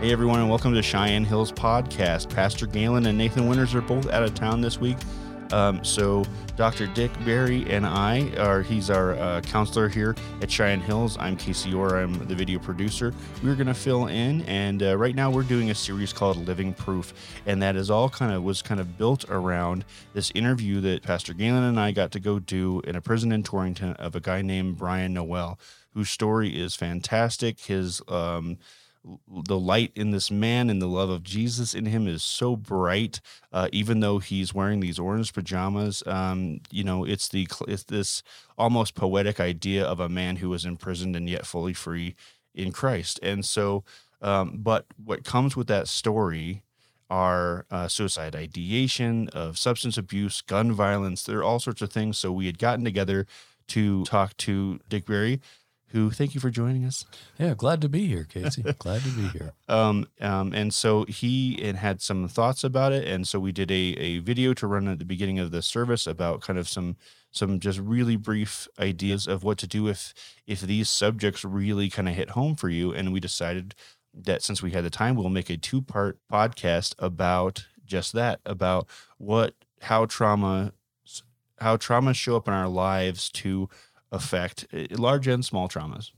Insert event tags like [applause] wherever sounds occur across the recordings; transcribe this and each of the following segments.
Hey, everyone, and welcome to Cheyenne Hills Podcast. Pastor Galen and Nathan Winters are both out of town this week. Um, so, Dr. Dick Berry and I are, he's our uh, counselor here at Cheyenne Hills. I'm Kasey Orr, I'm the video producer. We're going to fill in, and uh, right now we're doing a series called Living Proof. And that is all kind of, was kind of built around this interview that Pastor Galen and I got to go do in a prison in Torrington of a guy named Brian Noel, whose story is fantastic. His, um, the light in this man and the love of Jesus in him is so bright. Uh, even though he's wearing these orange pajamas, um, you know, it's the it's this almost poetic idea of a man who was imprisoned and yet fully free in Christ. And so, um, but what comes with that story are uh, suicide ideation, of substance abuse, gun violence. There are all sorts of things. So we had gotten together to talk to Dick Berry who thank you for joining us. Yeah, glad to be here, Kasey. [laughs] glad to be here. Um, um, and so he had some thoughts about it, and so we did a, a video to run at the beginning of the service about kind of some some just really brief ideas of what to do if if these subjects really kind of hit home for you. And we decided that since we had the time, we'll make a two part podcast about just that, about what how trauma how traumas show up in our lives to affect eh, large and small traumas.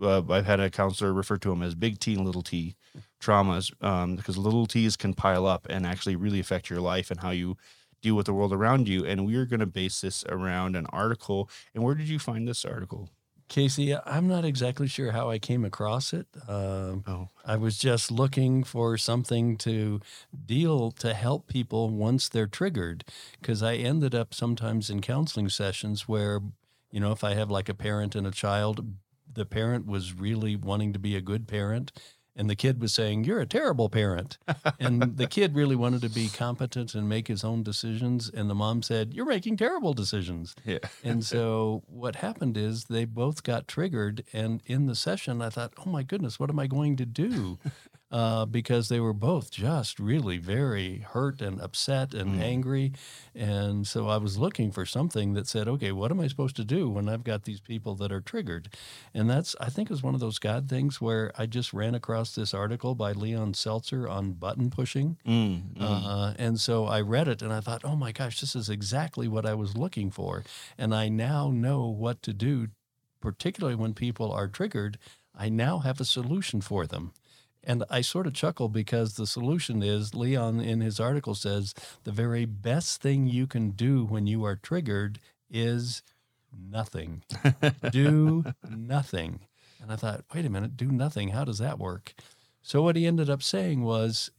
Uh, I've had a counselor refer to them as big T and little t traumas um, because little t's can pile up and actually really affect your life and how you deal with the world around you. And we are going to base this around an article. And where did you find this article? Kasey, I'm not exactly sure how I came across it. Uh, oh. I was just looking for something to deal to help people once they're triggered, because I ended up sometimes in counseling sessions where you know, if I have like a parent and a child, the parent was really wanting to be a good parent and the kid was saying you're a terrible parent. [laughs] And the kid really wanted to be competent and make his own decisions and the mom said you're making terrible decisions. Yeah. And so what happened is they both got triggered and in the session i thought oh my goodness what am i going to do [laughs] uh, because they were both just really very hurt and upset and mm. angry. And so I was looking for something that said, okay, what am I supposed to do when I've got these people that are triggered? And that's, I think, is one of those God things where I just ran across this article by Leon Seltzer on button pushing. Mm, mm. Uh, and so I read it and I thought, oh my gosh, this is exactly what I was looking for. And I now know what to do, particularly when people are triggered. I now have a solution for them. And I sort of chuckle because the solution is Leon in his article says the very best thing you can do when you are triggered is nothing. [laughs] do nothing. And I thought, wait a minute, do nothing. How does that work? So what he ended up saying was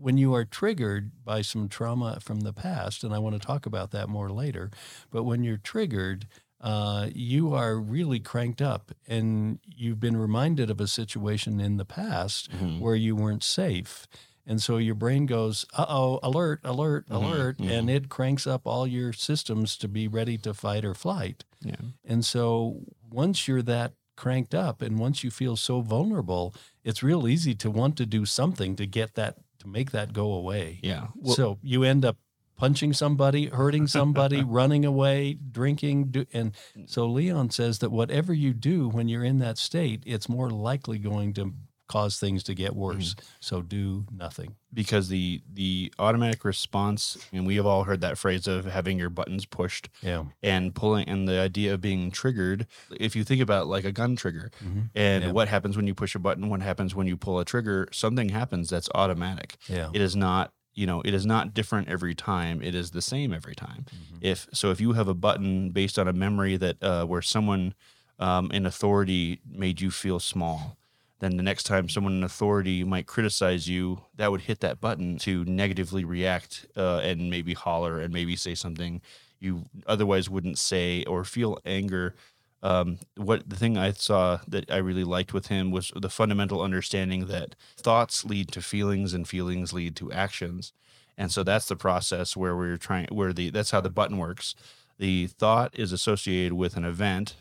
when you are triggered by some trauma from the past, and I want to talk about that more later, but when you're triggered, uh, you are really cranked up and you've been reminded of a situation in the past mm-hmm. where you weren't safe. And so your brain goes, uh oh, alert, alert, mm-hmm. alert. Mm-hmm. And it cranks up all your systems to be ready to fight or flight. Yeah. And so once you're that cranked up and once you feel so vulnerable, it's real easy to want to do something to get that, to make that go away. Yeah. Well, so you end up punching somebody, hurting [laughs] somebody, running away, drinking. Do, and so Leon says that whatever you do when you're in that state, it's more likely going to cause things to get worse. Mm. So do nothing. Because the the automatic response, and we have all heard that phrase of having your buttons pushed, yeah, and pulling, and the idea of being triggered. If you think about like a gun trigger, mm-hmm. and yeah. what happens when you push a button, what happens when you pull a trigger, something happens that's automatic. Yeah, it is not you know it is not different every time it is the same every time mm-hmm. if so if you have a button based on a memory that uh, where someone um, in authority made you feel small then the next time someone in authority might criticize you that would hit that button to negatively react uh, and maybe holler and maybe say something you otherwise wouldn't say or feel anger um, what the thing I saw that I really liked with him was the fundamental understanding that thoughts lead to feelings and feelings lead to actions. And so that's the process where we're trying, where the, that's how the button works. The thought is associated with an event.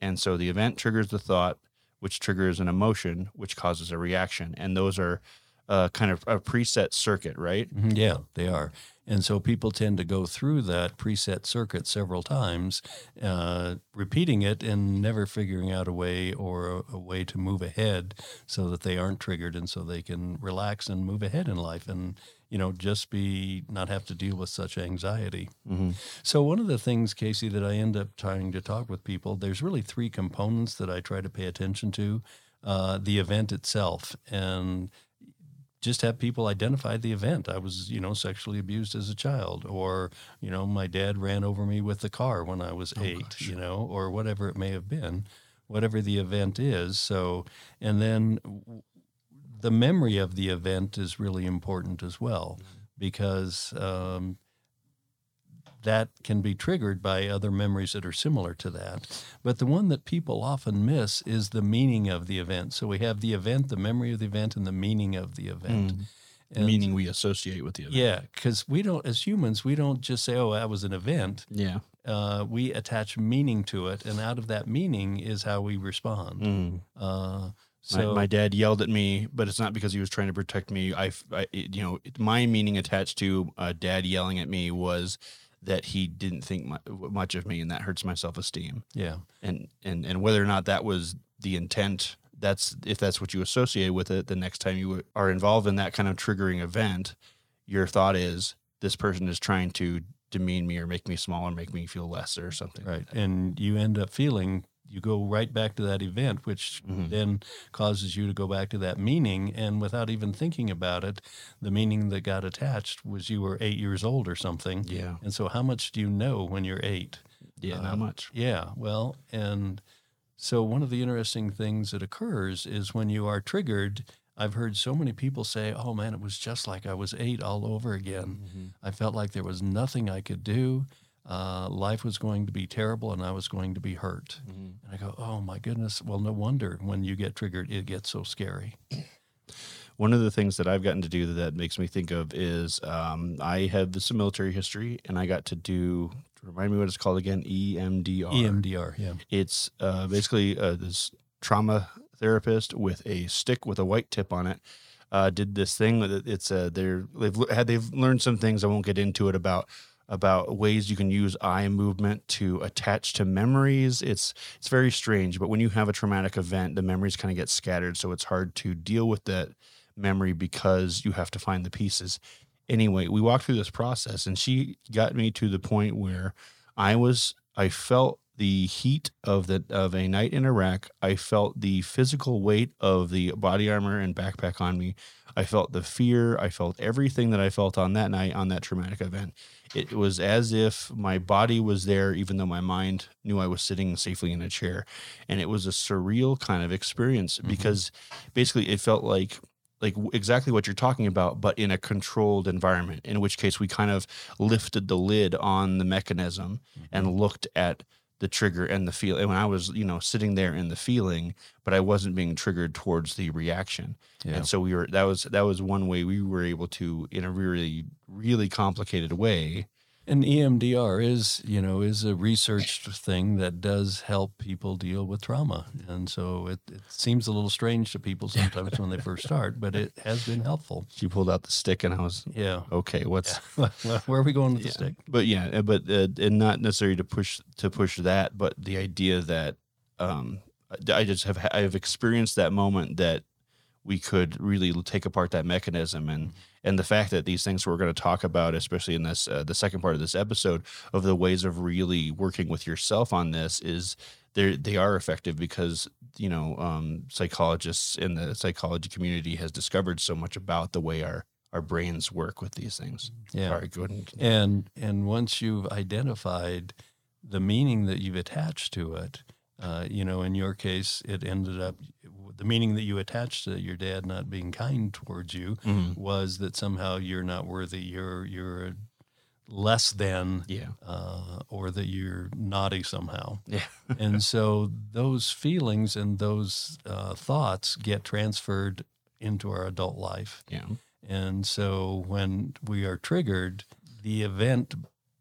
And so the event triggers the thought, which triggers an emotion, which causes a reaction. And those are uh, kind of a preset circuit, right? Mhm, Yeah, they are. And so people tend to go through that preset circuit several times, uh, repeating it and never figuring out a way or a, a way to move ahead so that they aren't triggered and so they can relax and move ahead in life and, you know, just be not have to deal with such anxiety. Mm-hmm. So, one of the things, Kasey, that I end up trying to talk with people, there's really three components that I try to pay attention to uh, the event itself. And just have people identify the event. I was, you know, sexually abused as a child, or, you know, my dad ran over me with the car when I was eight, gosh. you know, or whatever it may have been, whatever the event is. So, and then the memory of the event is really important as well because um, that can be triggered by other memories that are similar to that. But the one that people often miss is the meaning of the event. So we have the event, the memory of the event, and the meaning of the event. And- Meaning we associate with the event. yeah, because we don't, as humans, we don't just say, "Oh, that was an event." Yeah. Uh, we attach meaning to it, and out of that meaning is how we respond. Mm. Uh, My, so my dad yelled at me, but it's not because he was trying to protect me. I, I you know, my meaning attached to uh, dad yelling at me was that he didn't think much of me, and that hurts my self esteem. yeah, And and and whether or not that was the intent, that's if that's what you associate with it. The next time you are involved in that kind of triggering event, your thought is this person is trying to demean me or make me small or make me feel lesser or something. like right. that. And you end up feeling you go right back to that event, which Mhm. then causes you to go back to that meaning. And without even thinking about it, the meaning that got attached was you were eight years old or something. Yeah. And so, how much do you know when you're eight? Yeah. Uh, not much. Yeah, well, and so one of the interesting things that occurs is when you are triggered. I've heard so many people say, "Oh man, it was just like I was eight all over again. Mm-hmm. I felt like there was nothing I could do. Uh, life was going to be terrible, and I was going to be hurt." Mm-hmm. And I go, "Oh my goodness! Well, no wonder when you get triggered, it gets so scary." [clears throat] One of the things that I've gotten to do that makes me think of is um, I have some military history, and I got to do. Remind me what it's called again? EMDR. EMDR, yeah, It's uh, basically uh, this trauma therapist with a stick with a white tip on it. Uh, did this thing that it's uh, they're they've had they've learned some things I won't get into it about about ways you can use eye movement to attach to memories. It's it's very strange, but when you have a traumatic event, the memories kind of get scattered, so it's hard to deal with that memory because you have to find the pieces. Anyway, we walked through this process, and she got me to the point where I was I felt the heat of the of a night in Iraq. I felt the physical weight of the body armor and backpack on me. I felt the fear. I felt everything that I felt on that night on that traumatic event. It was as if my body was there, even though my mind knew I was sitting safely in a chair. And it was a surreal kind of experience Mhm. because basically it felt like like exactly what you're talking about, but in a controlled environment. In which case, we kind of lifted the lid on the mechanism and looked at the trigger and the feel. And when I was, you know, sitting there in the feeling, but I wasn't being triggered towards the reaction. yeah. And so we were. That was that was one way we were able to, in a really really complicated way. And EMDR is, you know, is a researched thing that does help people deal with trauma. And so it, it seems a little strange to people sometimes when they first start, but it has been helpful. She pulled out the stick, and I was Yeah. okay. What's [laughs] Where are we going with the stick? But yeah, uh, but uh, and not necessarily to push to push that, but the idea that um, I just have I have experienced that moment that we could really take apart that mechanism and and the fact that these things we're going to talk about, especially in this uh, the second part of this episode, of the ways of really working with yourself on this is they they are effective because you know um, psychologists in the psychology community has discovered so much about the way our our brains work with these things. Yeah. All right, go ahead. And, And and once you've identified the meaning that you've attached to it, uh, you know, in your case, it ended up the meaning that you attached to your dad not being kind towards you Mhm. was that somehow you're not worthy, you're you're less than, Yeah. uh, or that you're naughty somehow. Yeah. [laughs] and so those feelings and those uh, thoughts get transferred into our adult life. Yeah. And so when we are triggered, the event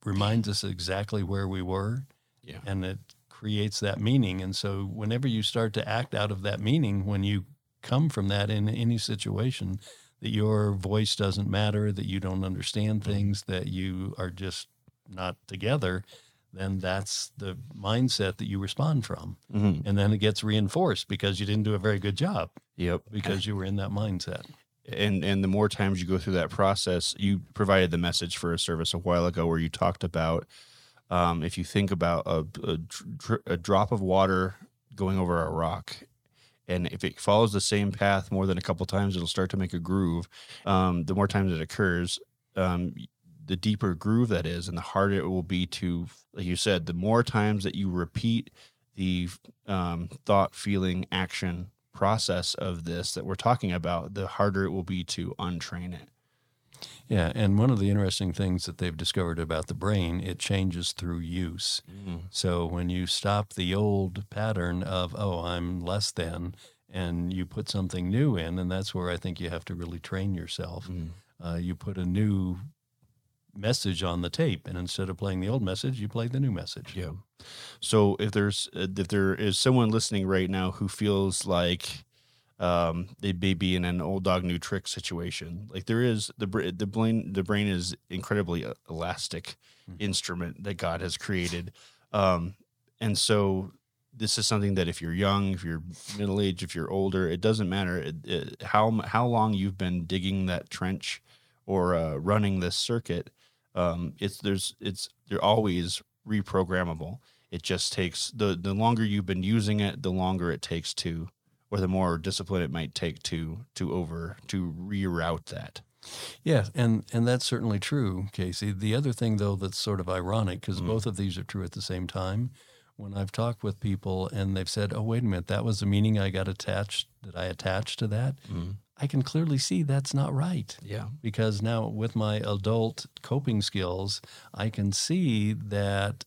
reminds us exactly where we were Yeah. and it creates that meaning. And so whenever you start to act out of that meaning, when you come from that in any situation, that your voice doesn't matter, that you don't understand Mm-hmm. things, that you are just not together, then that's the mindset that you respond from. Mm-hmm. And then it gets reinforced because you didn't do a very good job Yep. because you were in that mindset. and and the more times you go through that process, you provided the message for a service a while ago where you talked about um, if you think about a, a, a drop of water going over a rock. And if it follows the same path more than a couple times, it'll start to make a groove. Um, the more times it occurs, um, the deeper groove that is, and the harder it will be to, like you said, the more times that you repeat the um, thought, feeling, action process of this that we're talking about, the harder it will be to untrain it. Yeah, and one of the interesting things that they've discovered about the brain, it changes through use. So when you stop the old pattern of, oh, I'm less than, and you put something new in, and that's where I think you have to really train yourself. Mm. Uh, you put a new message on the tape, and instead of playing the old message, you play the new message. Yeah. So if there's uh, if there is someone listening right now who feels like um, they may be in an old dog new trick situation, like there is the the brain the brain is incredibly uh, elastic Mhm. instrument that God has created, um, and so this is something that if you're young, if you're middle age, if you're older, it doesn't matter it, it, how how long you've been digging that trench or uh, running this circuit. Um, it's there's it's they're always reprogrammable. It just takes the the longer you've been using it, the longer it takes to, or the more discipline it might take to to over to reroute that. Yeah, and and that's certainly true, Kasey. The other thing, though, that's sort of ironic because Mhm. both of these are true at the same time. When I've talked with people and they've said, "Oh, wait a minute, that was the meaning I got attached that I attached to that," I can clearly see that's not right Yeah. because now with my adult coping skills, I can see that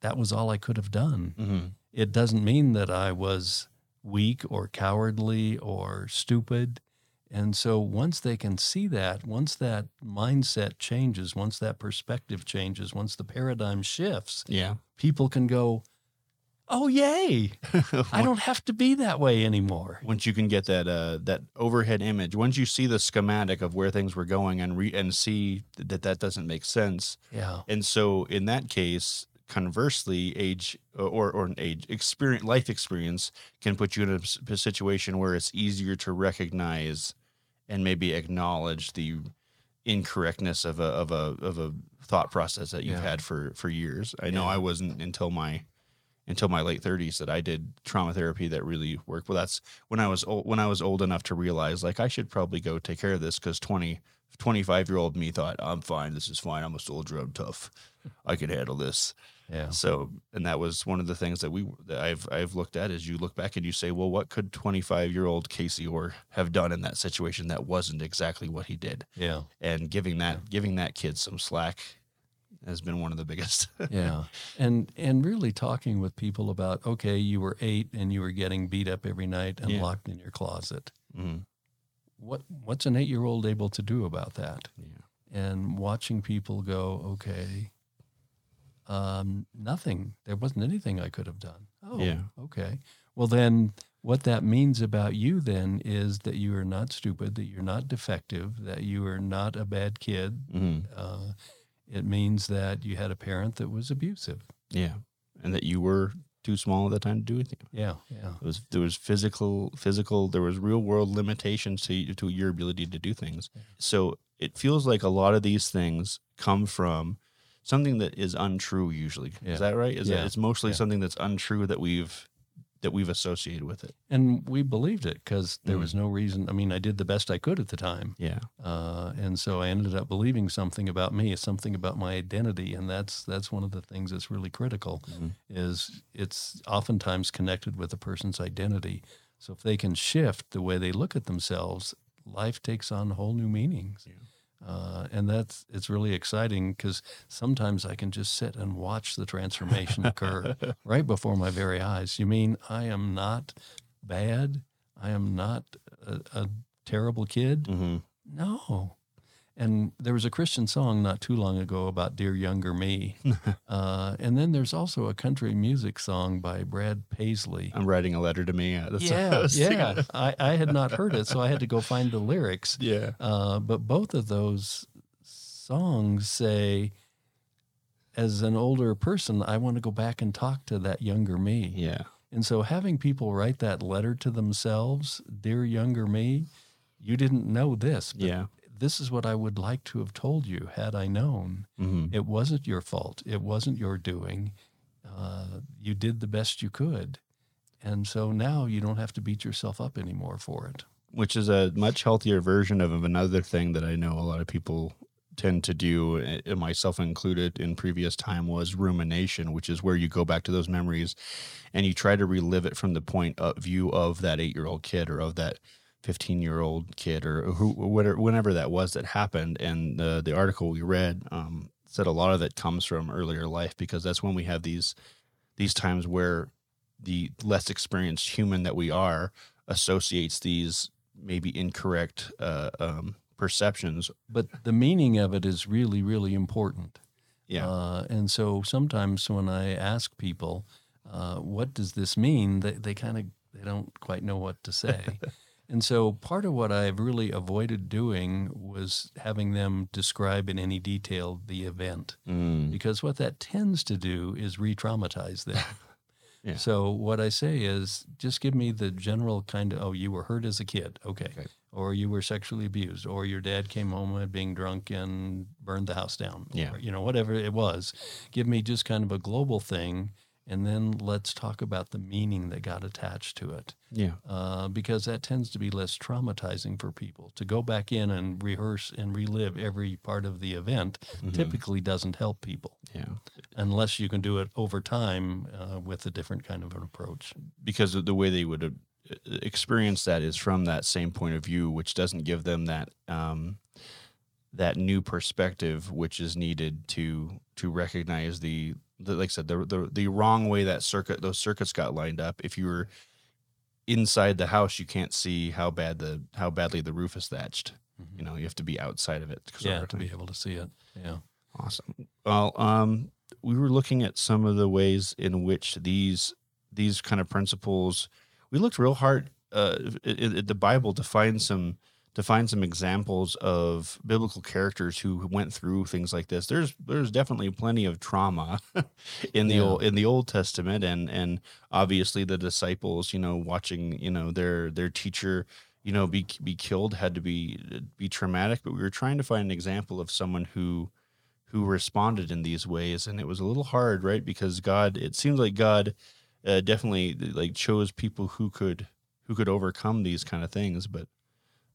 that was all I could have done. Mm-hmm. It doesn't mean that I was weak or cowardly or stupid. And so once they can see that, once that mindset changes, once that perspective changes, once the paradigm shifts, Yeah. people can go, "Oh yay, [laughs] I don't have to be that way anymore." once you can get that uh, that overhead image, once you see the schematic of where things were going and re- and see that that doesn't make sense, Yeah. and so in that case, conversely, age uh, or or an age experience, life experience can put you in a situation where it's easier to recognize and maybe acknowledge the incorrectness of a of a of a thought process that you've Yeah. had for for years. I know Yeah. I wasn't until my until my late 30s that I did trauma therapy that really worked. Well, that's when I was old, when I was old enough to realize like I should probably go take care of this because 20, 25 year old me thought I'm fine. This is fine. I'm a soldier. I'm tough. I can handle this. Yeah. So, and that was one of the things that we that I've I've looked at is you look back and you say, well, what could 25 year old Kasey or have done in that situation that wasn't exactly what he did? Yeah. And giving that giving that kid some slack has been one of the biggest. [laughs] Yeah. And and really talking with people about, okay, you were 8 and you were getting beat up every night and Yeah. locked in your closet. Mhm. What what's an 8-year-old able to do about that? Yeah. and watching people go, okay, um, nothing. There wasn't anything I could have done. Oh, Yeah. okay. Well, then what that means about you then is that you are not stupid, that you're not defective, that you are not a bad kid. Mhm. Uh, it means that you had a parent that was abusive. Yeah, and that you were too small at the time to do anything. Yeah, yeah, It was there was physical physical there was real world limitations to to your ability to do things. So it feels like a lot of these things come from something that is untrue usually. Yeah. Is that right? Is Yeah. that it's mostly Yeah. something that's untrue that we've that we've associated with it. And we believed it because there Mm. was no reason. I mean, I did the best I could at the time. Yeah. uh, and so I ended up believing something about me, something about my identity, and that's that's one of the things that's really critical. Mhm. Is it's oftentimes connected with a person's identity. So if they can shift the way they look at themselves, life takes on whole new meanings. Yeah. Uh, and that's it's really exciting because sometimes I can just sit and watch the transformation [laughs] occur right before my very eyes. You mean I am not bad? I am not a, a terrible kid? Mm-hmm. No. And there was a Christian song not too long ago about Dear Younger Me. [laughs] uh, and then there's also a country music song by Brad Paisley. I'm writing a letter to me. [laughs] That's yeah, yeah. I, I had not heard it, so I had to go [laughs] find the lyrics. Yeah. Uh, but both of those songs say, as an older person, I want to go back and talk to that younger me. Yeah. And so having people write that letter to themselves, dear younger me, you didn't know this, but Yeah. This is what I would like to have told you had I known. hmm It wasn't your fault. It wasn't your doing. Uh, you did the best you could. And so now you don't have to beat yourself up anymore for it. Which is a much healthier version of, of another thing that I know a lot of people tend to do, myself included in previous time, was rumination, which is where you go back to those memories and you try to relive it from the point of view of that eight year old kid or of that 15 year old kid or who, whatever, whenever that was that happened. And the, the article we read um, said a lot of it comes from earlier life because that's when we have these these times where the less experienced human that we are associates these maybe incorrect uh, um, perceptions. But the meaning of it is really, really important. Yeah. Uh, and so sometimes when I ask people, uh, what does this mean? They, they kind of they don't quite know what to say. [laughs] and so part of what I've really avoided doing was having them describe in any detail the event, Mm. because what that tends to do is re-traumatize them. [laughs] Yeah. So what I say is just give me the general kind of oh you were hurt as a kid okay. Okay. or you were sexually abused or your dad came home being drunk and burned the house down Yeah. or, you know whatever it was give me just kind of a global thing and then let's talk about the meaning that got attached to it Yeah. uh, because that tends to be less traumatizing for people to go back in and rehearse and relive every part of the event Mhm. typically doesn't help people Yeah. unless you can do it over time uh, with a different kind of an approach Because of the way they would experience that is from that same point of view, which doesn't give them that um, that new perspective, which is needed to to recognize the like I said, the, the the wrong way that circuit those circuits got lined up. If you were inside the house, you can't see how bad the how badly the roof is thatched. Mhm. You know, you have to be outside of it. yeah to be able to see it yeah Awesome. Well, um, we were looking at some of the ways in which these these kind of principles. We looked real hard uh, at the Bible to find some to find some examples of biblical characters who went through things like this. There's there's definitely plenty of trauma [laughs] in the Yeah. old in the Old Testament, and and obviously the disciples, you know, watching you know their their teacher you know be be killed had to be be traumatic. But we were trying to find an example of someone who who responded in these ways and it was a little hard right because god it seems like god uh, definitely like chose people who could who could overcome these kind of things but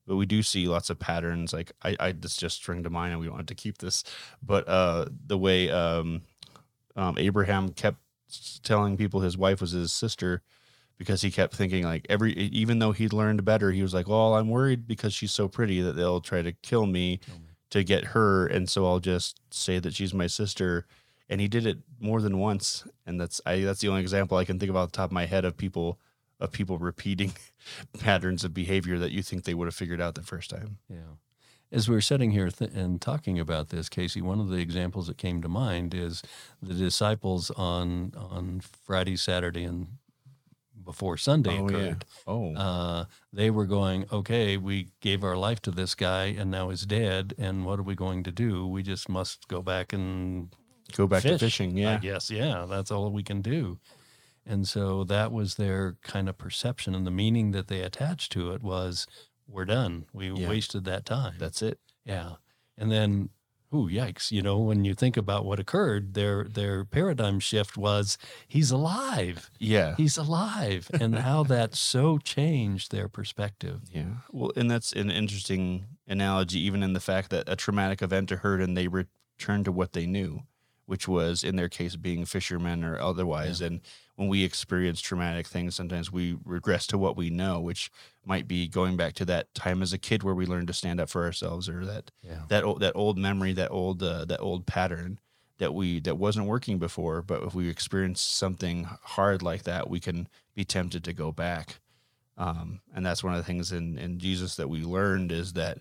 but we do see lots of patterns like i i this just string to mind and we wanted to keep this but uh the way um um abraham kept telling people his wife was his sister because he kept thinking like every even though he'd learned better he was like well i'm worried because she's so pretty that they'll try to kill me. to get her and so I'll just say that she's my sister. And he did it more than once and that's I that's the only example I can think of off the top of my head of people of people repeating [laughs] patterns of behavior that you think they would have figured out the first time. Yeah. As we were sitting here th- and talking about this, Kasey, one of the examples that came to mind is the disciples on on Friday, Saturday, and before Sunday oh, occurred. Oh. Uh, they were going, okay, we gave our life to this guy, and now he's dead. And what are we going to do? We just must go back and Go back to fish, fishing, I yeah. guess, yeah, that's all we can do. And so that was their kind of perception, and the meaning that they attached to it was, "We're done. We Yeah. wasted that time." That's it. yeah. And then, ooh, yikes! You know, when you think about what occurred, their their paradigm shift was, "He's alive. Yeah. He's alive," and how that so changed their perspective. Yeah. Well, and that's an interesting analogy, even in the fact that a traumatic event occurred and they returned to what they knew, which was, in their case, being fishermen or otherwise. And when we experience traumatic things, sometimes we regress to what we know, which might be going back to that time as a kid where we learned to stand up for ourselves, or that Yeah. that old, that old memory, that old uh, that old pattern that we that wasn't working before. But if we experience something hard like that, we can be tempted to go back. Um, and that's one of the things in, in Jesus that we learned is that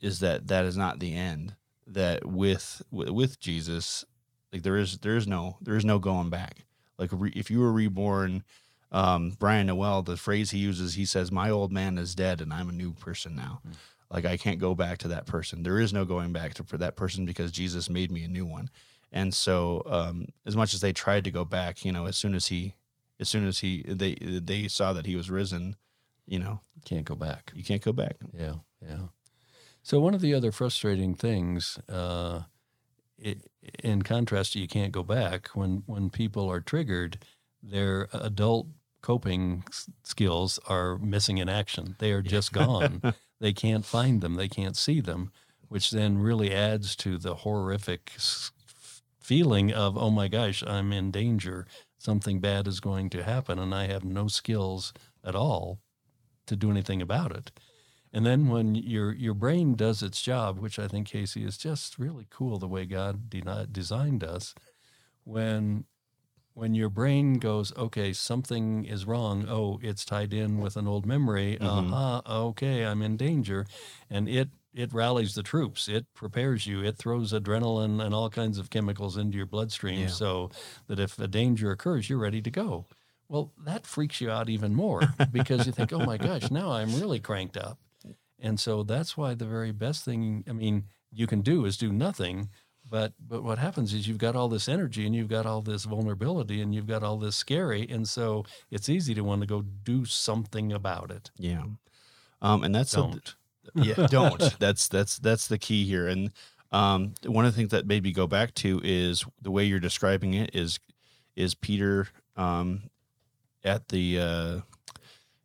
is that that is not the end. That with with Jesus, like there is there is no there is no going back. Like re, if you were reborn, um, Brian Noel, the phrase he uses, he says, "My old man is dead, and I'm a new person now." Mm. Like I can't go back to that person. There is no going back to for that person because Jesus made me a new one. And so, um, as much as they tried to go back, you know, as soon as he, as soon as he, they they saw that he was risen, you know, you can't go back. You can't go back. Yeah, yeah. So one of the other frustrating things, uh, it, in contrast to you can't go back, when when people are triggered, their adult coping skills are missing in action. They are just gone. [laughs] they can't find them. They can't see them, which then really adds to the horrific feeling of, oh my gosh, I'm in danger. Something bad is going to happen, and I have no skills at all to do anything about it. And then when your your brain does its job, which I think Kasey is just really cool the way God de- designed us, when when your brain goes, okay, something is wrong. Oh, it's tied in with an old memory. Mm-hmm. Uh-huh, okay, I'm in danger, and it it rallies the troops. It prepares you. It throws adrenaline and all kinds of chemicals into your bloodstream yeah. so that if a danger occurs, you're ready to go. Well, that freaks you out even more because you think, oh my gosh, now I'm really cranked up. And so that's why the very best thing, I mean, you can do is do nothing. But but what happens is you've got all this energy and you've got all this vulnerability and you've got all this scary, and so it's easy to want to go do something about it. Yeah, um, and that's don't yeah, [laughs] don't. that's that's that's the key here. And um, one of the things that made me go back to is the way you're describing it is is Peter um, at the uh,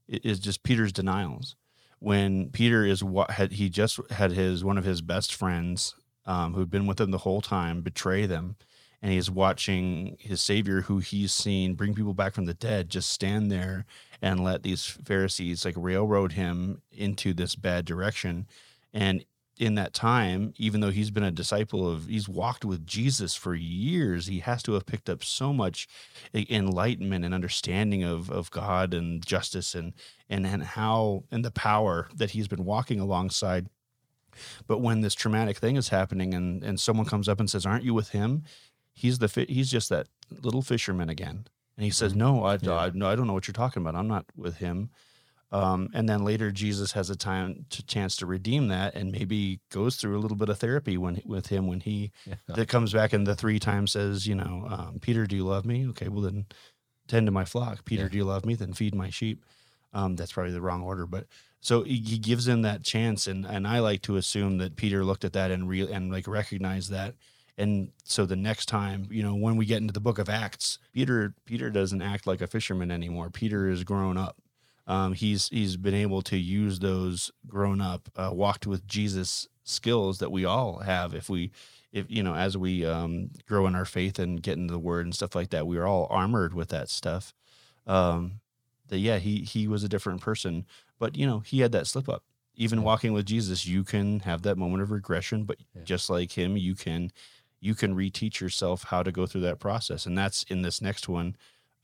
is just Peter's denials when Peter is what had he just had his one of his best friends um, who'd been with him the whole time betray them and he's watching his savior who he's seen bring people back from the dead just stand there and let these Pharisees like railroad him into this bad direction. And in that time, even though he's been a disciple of, he's walked with Jesus for years, he has to have picked up so much enlightenment and understanding of, of God and justice and, and, and how, and the power that he's been walking alongside. But when this traumatic thing is happening and, and someone comes up and says, aren't you with him? He's the, he's just that little fisherman again. And he says, mm-hmm. "No, I, yeah. I, no, I don't know what you're talking about. I'm not with him." Um, and then later, Jesus has a time to chance to redeem that, and maybe goes through a little bit of therapy when with him when he yeah. that comes back and the three times says, "You know, um, Peter, do you love me? Okay, well then, tend to my flock. Peter, yeah. do you love me? Then feed my sheep." Um, that's probably the wrong order, but so he, he gives him that chance, and and I like to assume that Peter looked at that and real and like recognized that and so the next time, you know, when we get into the book of Acts, Peter Peter doesn't act like a fisherman anymore. Peter is grown up. Um, he's he's been able to use those grown up, uh, walked with Jesus skills that we all have if we if you know as we um, grow in our faith and get into the word and stuff like that we are all armored with that stuff um, that yeah he he was a different person but you know he had that slip up even yeah. walking with jesus you can have that moment of regression but yeah. just like him you can you can reteach yourself how to go through that process. And that's in this next one.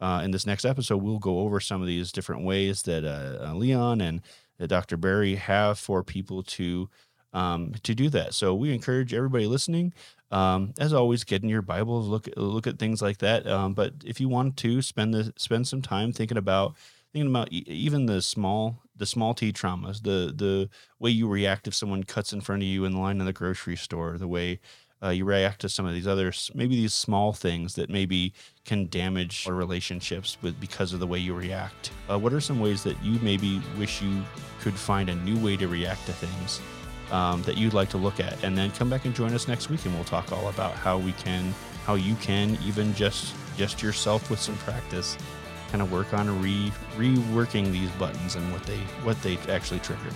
Uh, in this next episode, we'll go over some of these different ways that uh, uh Leon and uh, Dr. Berry have for people to um, to do that. So we encourage everybody listening, um, as always, get in your Bibles, look look at things like that. Um, but if you want to spend the spend some time thinking about thinking about even the small the small t traumas, the the way you react if someone cuts in front of you in the line in the grocery store, the way uh, you react to some of these other maybe these small things that maybe can damage relationships with because of the way you react. Uh, what are some ways that you maybe wish you could find a new way to react to things um, that you'd like to look at? And then come back and join us next week, and we'll talk all about how we can, how you can even just just yourself with some practice, kind of work on re reworking these buttons and what they what they actually trigger.